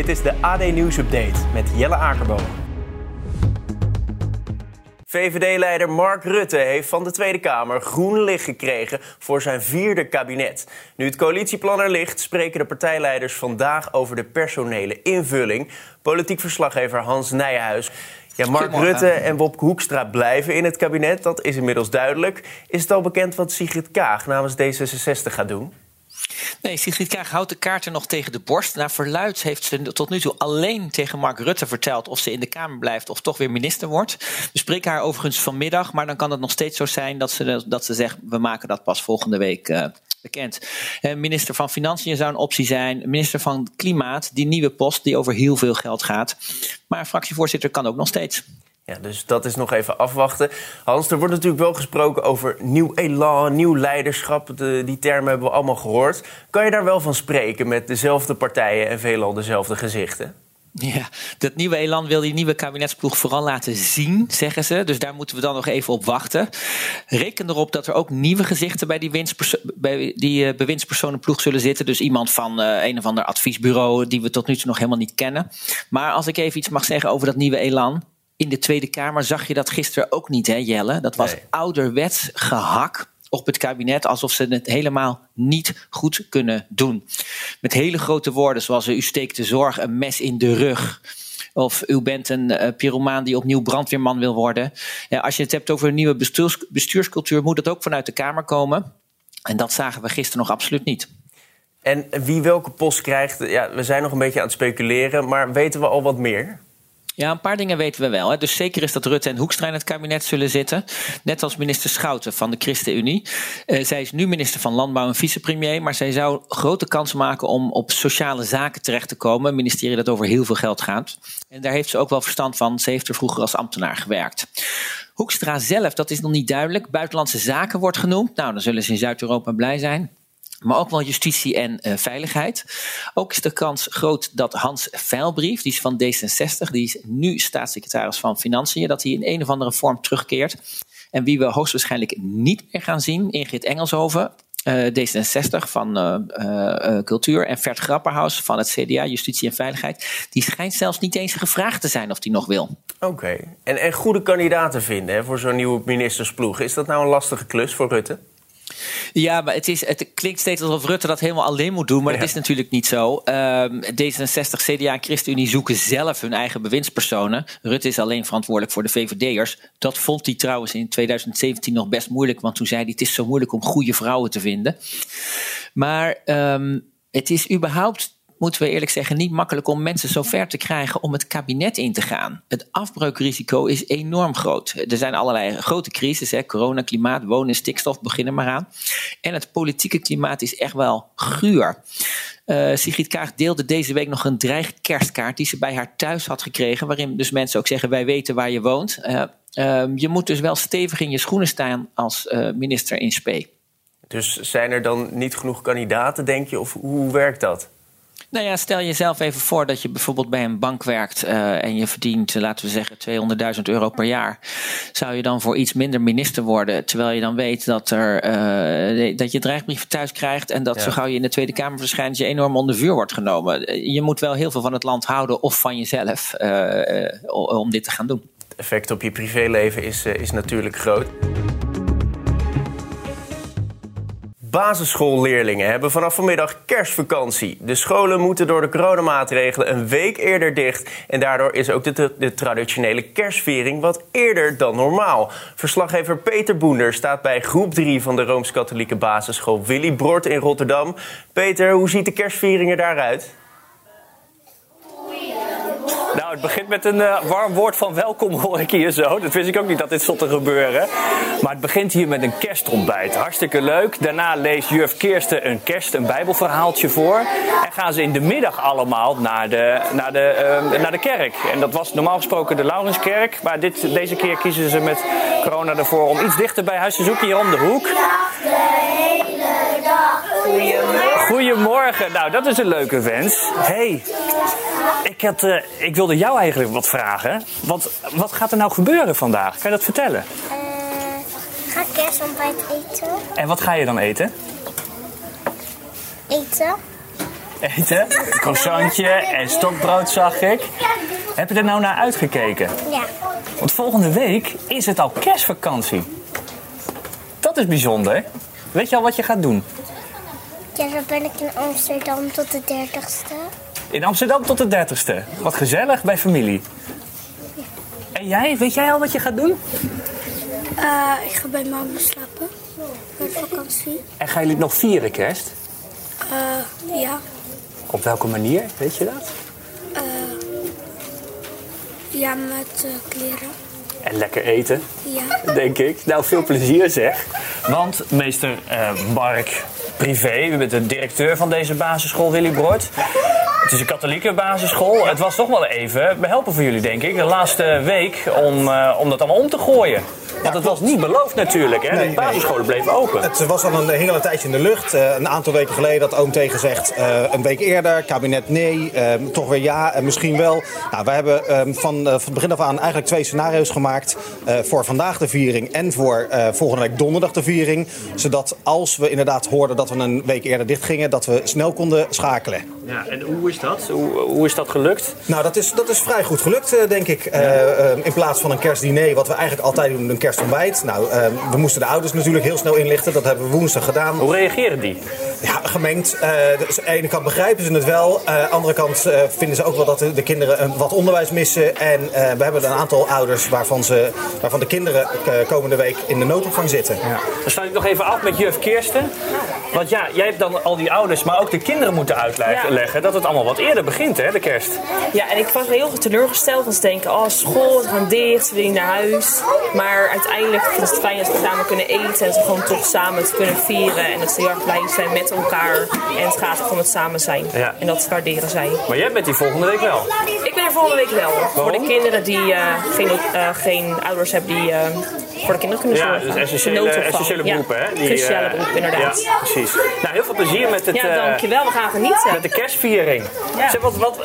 Dit is de AD Nieuws Update met Jelle Akerboom. VVD-leider Mark Rutte heeft van de Tweede Kamer groen licht gekregen voor zijn vierde kabinet. Nu het coalitieplan er ligt, spreken de partijleiders vandaag over de personele invulling. Politiek verslaggever Hans Nijhuis. Ja, Mark Rutte en Bob Hoekstra blijven in het kabinet, dat is inmiddels duidelijk. Is het al bekend wat Sigrid Kaag namens D66 gaat doen? Nee, Sigrid Kaag houdt de kaarten nog tegen de borst. Naar verluid heeft ze tot nu toe alleen tegen Mark Rutte verteld of ze in de Kamer blijft of toch weer minister wordt. We spreken haar overigens vanmiddag, maar dan kan het nog steeds zo zijn dat ze, dat ze zegt: we maken dat pas volgende week. Uh, bekend. Uh, minister van Financiën zou een optie zijn. Minister van Klimaat, die nieuwe post die over heel veel geld gaat. Maar fractievoorzitter kan ook nog steeds. Dus dat is nog even afwachten. Hans, er wordt natuurlijk wel gesproken over nieuw elan, nieuw leiderschap. De, die termen hebben we allemaal gehoord. Kan je daar wel van spreken met dezelfde partijen en veelal dezelfde gezichten? Ja, dat nieuwe elan wil die nieuwe kabinetsploeg vooral laten zien, zeggen ze. Dus daar moeten we dan nog even op wachten. Reken erop dat er ook nieuwe gezichten bij die, bij die uh, bewindspersonenploeg zullen zitten. Dus iemand van uh, een of ander adviesbureau die we tot nu toe nog helemaal niet kennen. Maar als ik even iets mag zeggen over dat nieuwe elan in de Tweede Kamer zag je dat gisteren ook niet, hè, Jelle? Dat was ouderwets gehak op het kabinet alsof ze het helemaal niet goed kunnen doen. Met hele grote woorden zoals u steekt de zorg een mes in de rug. Of u bent een uh, pyromaan die opnieuw brandweerman wil worden. Ja, als je het hebt over een nieuwe bestuurs, bestuurscultuur, moet dat ook vanuit de Kamer komen. En dat zagen we gisteren nog absoluut niet. En wie welke post krijgt, ja, we zijn nog een beetje aan het speculeren, maar weten we al wat meer? Ja, een paar dingen weten we wel. Hè. Dus zeker is dat Rutte en Hoekstra in het kabinet zullen zitten. Net als minister Schouten van de ChristenUnie. Uh, zij is nu minister van Landbouw en vicepremier. Maar zij zou grote kans maken om op sociale zaken terecht te komen. Een ministerie dat over heel veel geld gaat. En daar heeft ze ook wel verstand van. Ze heeft er vroeger als ambtenaar gewerkt. Hoekstra zelf, dat is nog niet duidelijk. Buitenlandse zaken wordt genoemd. Nou, dan zullen ze in Zuid-Europa blij zijn maar ook wel justitie en uh, veiligheid. Ook is de kans groot dat Hans Veilbrief, die is van D66, die is nu staatssecretaris van Financiën, dat hij in een of andere vorm terugkeert. En wie we hoogstwaarschijnlijk niet meer gaan zien, Ingrid Engelshoven, uh, D66 van uh, Cultuur en Vert Grapperhaus van het CDA, Justitie en Veiligheid. Die schijnt zelfs niet eens gevraagd te zijn of die nog wil. Oké, en, en goede kandidaten vinden hè, voor zo'n nieuwe ministersploeg. Is dat nou een lastige klus voor Rutte? Ja, maar het, is, het klinkt steeds alsof Rutte dat helemaal alleen moet doen. Maar dat is natuurlijk niet zo. Um, D66, CDA en ChristenUnie zoeken zelf hun eigen bewindspersonen. Rutte is alleen verantwoordelijk voor de VVD'ers. Dat vond hij trouwens in 2017 nog best moeilijk. Want toen zei hij: Het is zo moeilijk om goede vrouwen te vinden. Maar um, het is überhaupt moeten we eerlijk zeggen, niet makkelijk om mensen zo ver te krijgen om het kabinet in te gaan. Het afbreukrisico is enorm groot. Er zijn allerlei grote crises, hè, corona, klimaat, wonen, stikstof, beginnen maar aan. En het politieke klimaat is echt wel guur. Uh, Sigrid Kaag deelde deze week nog een dreigkerstkaart die ze bij haar thuis had gekregen, waarin dus mensen ook zeggen: wij weten waar je woont. Uh, uh, je moet dus wel stevig in je schoenen staan als eh, minister in spe. Dus zijn er dan niet genoeg kandidaten, denk je, of hoe werkt dat? Nou ja, stel jezelf even voor dat je bijvoorbeeld bij een bank werkt uh, en je verdient, laten we zeggen, 200.000 euro per jaar. Zou je dan voor iets minder minister worden, terwijl je dan weet dat, er, uh, dat je dreigbrieven thuis krijgt en dat ja. zo gauw je in de Tweede Kamer verschijnt, je enorm onder vuur wordt genomen. Je moet wel heel veel van het land houden of van jezelf uh, om dit te gaan doen. Het effect op je privéleven is, is natuurlijk groot. Basisschoolleerlingen hebben vanaf vanmiddag kerstvakantie. De scholen moeten door de coronamaatregelen een week eerder dicht. En daardoor is ook de, de traditionele kerstviering wat eerder dan normaal. Verslaggever Peter Boender staat bij groep 3 van de Rooms-Katholieke basisschool Willy Brort in Rotterdam. Peter, hoe ziet de kerstviering er daaruit? Nou, het begint met een uh, warm woord van welkom, hoor ik hier zo. Dat wist ik ook niet dat dit stond te gebeuren. Maar het begint hier met een kerstontbijt. Hartstikke leuk. Daarna leest juf Kirsten een kerst, een bijbelverhaaltje voor. En gaan ze in de middag allemaal naar de, naar de, uh, naar de kerk. En dat was normaal gesproken de Laurenskerk. Maar dit, deze keer kiezen ze met corona ervoor om iets dichter bij huis te zoeken, hier om de hoek. Goedemorgen. Nou, dat is een leuke wens. hey, ik, had, uh, ik wilde jou eigenlijk wat vragen. Want wat gaat er nou gebeuren vandaag? Kan je dat vertellen? Uh, ik ga kerstontbijt eten. En wat ga je dan eten? Eten. Eten? Een croissantje en stokbrood zag ik. Heb je er nou naar uitgekeken? Ja. Want volgende week is het al kerstvakantie. Dat is bijzonder. Weet je al wat je gaat doen? Ja, dan ben ik in Amsterdam tot de 30ste. In Amsterdam tot de 30ste. Wat gezellig bij familie. En jij, weet jij al wat je gaat doen? Uh, ik ga bij mama slapen. Met vakantie. En gaan jullie nog vieren kerst? Uh, ja. Op welke manier, weet je dat? Uh, ja, met kleren. En lekker eten, ja. denk ik. Nou, veel plezier zeg. Want meester Mark Privé, u bent de directeur van deze basisschool Willy Brood. Het is een katholieke basisschool. Het was toch wel even behelpen voor jullie, denk ik, de laatste week om, uh, om dat allemaal om te gooien. Want het was niet beloofd natuurlijk, hè? Nee, de basisscholen nee. bleven open. Het was al een hele tijdje in de lucht. Uh, een aantal weken geleden had oom tegen gezegd, uh, een week eerder, kabinet nee, toch weer ja en misschien wel. Nou, wij hebben van, van het begin af aan eigenlijk twee scenario's gemaakt. voor vandaag de viering en voor volgende week donderdag de viering. Zodat als we inderdaad hoorden dat we een week eerder dicht gingen, dat we snel konden schakelen. Ja, en hoe is dat? Hoe, hoe is dat gelukt? Nou, dat is, dat is vrij goed gelukt, denk ik. in plaats van een kerstdiner, wat we eigenlijk altijd doen, een kerstontbijt. Nou, uh, we moesten de ouders natuurlijk heel snel inlichten. Dat hebben we woensdag gedaan. Hoe reageren die? Ja, gemengd. Uh, dus aan de ene kant begrijpen ze het wel. Aan de andere kant vinden ze ook wel dat de, de kinderen wat onderwijs missen. En we hebben een aantal ouders waarvan, ze, waarvan de kinderen komende week in de noodopvang zitten. Ja. Dan sluit ik nog even af met juf Kirsten. Want ja, jij hebt dan al die ouders, maar ook de kinderen moeten uitleggen ja. dat het allemaal wat eerder begint, hè, de kerst. Ja, en ik was heel teleurgesteld. Want ze denken, oh, school, we gaan dicht, we willen naar huis. Maar uiteindelijk vind ik het fijn dat we samen kunnen eten en ze gewoon toch samen kunnen vieren. En dat ze heel erg blij zijn met elkaar. En het gaat om het samen zijn. Ja. En dat waarderen zij. Maar jij bent die volgende week wel? Ik ben er volgende week wel. Waarom? Voor de kinderen die uh, geen, uh, geen ouders hebben die uh, voor de kinderen kunnen ja, zorgen. dus essentiële, essentiële beroepen, ja. hè? Die, Cruciale beroepen, inderdaad. Ja, precies. Nou, heel veel plezier met het... Ja, dankjewel. We gaan genieten. Met de kerstviering. Ja. Zeg, wat, wat,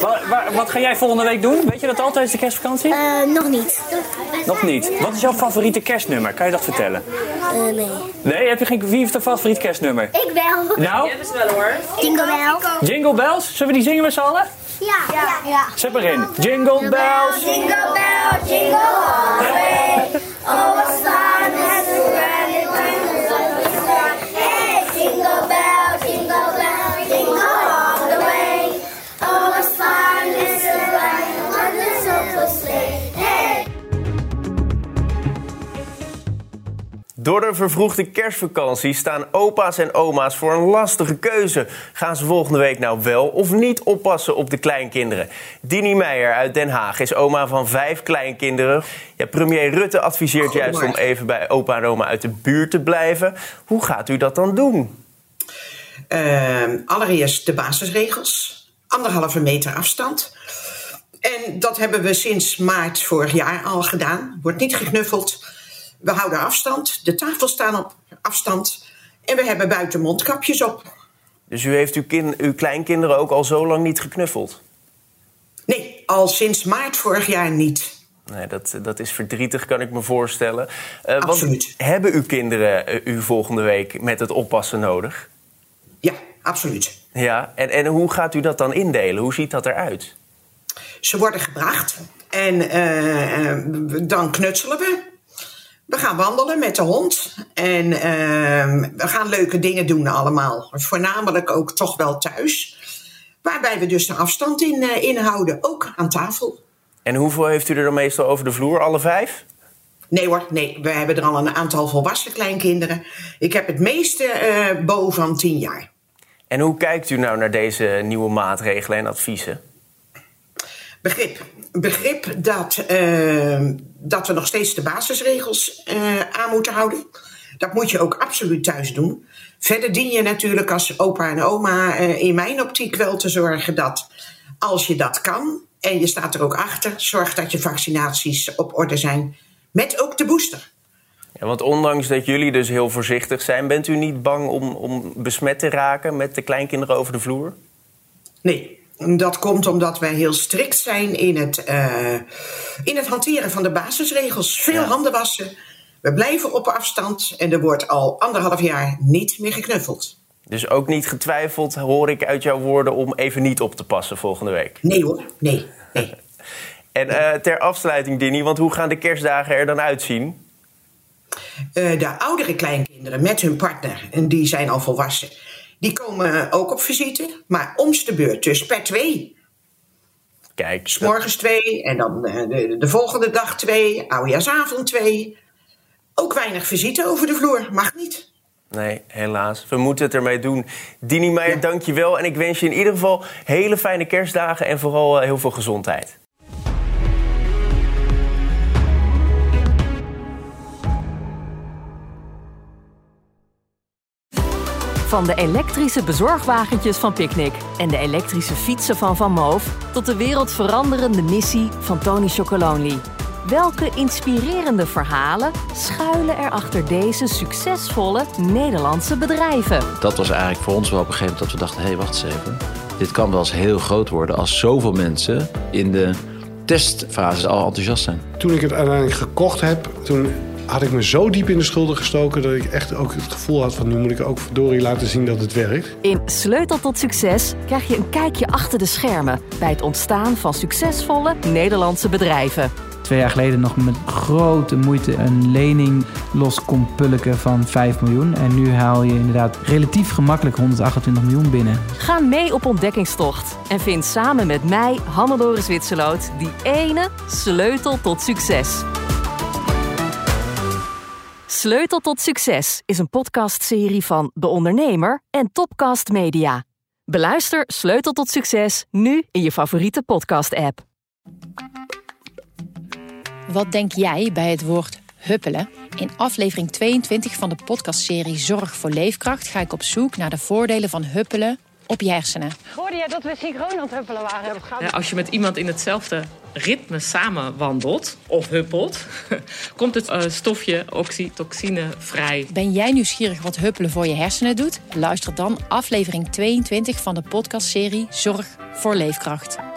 wat, wat, ga jij volgende week doen? Weet je dat altijd, de kerstvakantie? Uh, nog niet. Nog niet. Wat is jouw favoriete kerstnummer? Kan je dat vertellen? Uh, nee. Nee? Heb je geen, wie heeft een favoriet kerstnummer? Ik wel. Nou? Ja, dat is wel hoor. Jingle Bells. Jingle Bells? Zullen we die zingen met z'n allen? Ja. ja. ja. Zet maar in. Jingle Bells. Jingle Bells, jingle all the way. Oh, Door de vervroegde kerstvakantie staan opa's en oma's voor een lastige keuze. Gaan ze volgende week nou wel of niet oppassen op de kleinkinderen? Dini Meijer uit Den Haag is oma van vijf kleinkinderen. Ja, premier Rutte adviseert juist om even bij opa en oma uit de buurt te blijven. Hoe gaat u dat dan doen? Uh, allereerst de basisregels. Anderhalve meter afstand. En dat hebben we sinds maart vorig jaar al gedaan. Wordt niet geknuffeld. We houden afstand. De tafels staan op afstand. En we hebben buiten mondkapjes op. Dus u heeft uw, kind, uw kleinkinderen ook al zo lang niet geknuffeld? Nee, al sinds maart vorig jaar niet. Nee, dat, dat is verdrietig, kan ik me voorstellen. Uh, absoluut. Want hebben uw kinderen uh, u volgende week met het oppassen nodig? Ja, absoluut. Ja, en, en hoe gaat u dat dan indelen? Hoe ziet dat eruit? Ze worden gebracht en uh, dan knutselen we. We gaan wandelen met de hond en uh, we gaan leuke dingen doen allemaal. Voornamelijk ook toch wel thuis. Waarbij we dus de afstand in, uh, inhouden, ook aan tafel. En hoeveel heeft u er dan meestal over de vloer, alle vijf? Nee hoor, nee. We hebben er al een aantal volwassen kleinkinderen. Ik heb het meeste uh, boven van tien jaar. En hoe kijkt u nou naar deze nieuwe maatregelen en adviezen? Begrip. Begrip dat, uh, dat we nog steeds de basisregels uh, aan moeten houden. Dat moet je ook absoluut thuis doen. Verder dien je natuurlijk als opa en oma uh, in mijn optiek wel te zorgen dat als je dat kan en je staat er ook achter, zorg dat je vaccinaties op orde zijn. Met ook de booster. Ja, want ondanks dat jullie dus heel voorzichtig zijn, bent u niet bang om, om besmet te raken met de kleinkinderen over de vloer? Nee, dat komt omdat wij heel strikt zijn in het, uh, in het hanteren van de basisregels. Veel ja. handen wassen. We blijven op afstand en er wordt al anderhalf jaar niet meer geknuffeld. Dus ook niet getwijfeld, hoor ik uit jouw woorden, om even niet op te passen volgende week? Nee hoor, nee. nee. en uh, ter afsluiting, Dini, want hoe gaan de kerstdagen er dan uitzien? Uh, de oudere kleinkinderen met hun partner, en die zijn al volwassen, die komen ook op visite, maar om's de beurt, dus per twee. Kijk. S'morgens twee en dan de, de, volgende dag twee, oudejaarsavond twee. Ook weinig visite over de vloer, mag niet. Nee, helaas. We moeten het ermee doen. Dini Meijer, ja. dank je wel. En ik wens je in ieder geval hele fijne kerstdagen en vooral heel veel gezondheid. Van de elektrische bezorgwagentjes van Picnic en de elektrische fietsen van Van Moof... tot de wereldveranderende missie van Tony Chocolonely. Welke inspirerende verhalen schuilen er achter deze succesvolle Nederlandse bedrijven? Dat was eigenlijk voor ons wel op een gegeven moment dat we dachten... hé, hey, wacht eens even, dit kan wel eens heel groot worden... als zoveel mensen in de testfase al enthousiast zijn. Toen ik het uiteindelijk gekocht heb, toen had ik me zo diep in de schulden gestoken dat ik echt ook het gevoel had van nu moet ik ook verdorie laten zien dat het werkt. In Sleutel tot Succes krijg je een kijkje achter de schermen bij het ontstaan van succesvolle Nederlandse bedrijven. Twee jaar geleden nog met grote moeite een lening los kon pulken van 5 miljoen. En nu haal je inderdaad relatief gemakkelijk 128 miljoen binnen. Ga mee op ontdekkingstocht en vind samen met mij, Hannelore Zwitserloot, die ene sleutel tot succes. Sleutel tot Succes is een podcastserie van De Ondernemer en Topcast Media. Beluister Sleutel tot Succes nu in je favoriete podcast-app. Wat denk jij bij het woord huppelen? In aflevering 22 van de podcastserie Zorg voor Leefkracht ga ik op zoek naar de voordelen van huppelen op je hersenen. Hoorde jij dat we synchroon aan het huppelen waren? Ja, als je met iemand in hetzelfde ritme samen wandelt of huppelt, komt het uh, stofje oxytocine vrij. Ben jij nieuwsgierig wat huppelen voor je hersenen doet? Luister dan aflevering 22 van de podcastserie Zorg voor Leefkracht.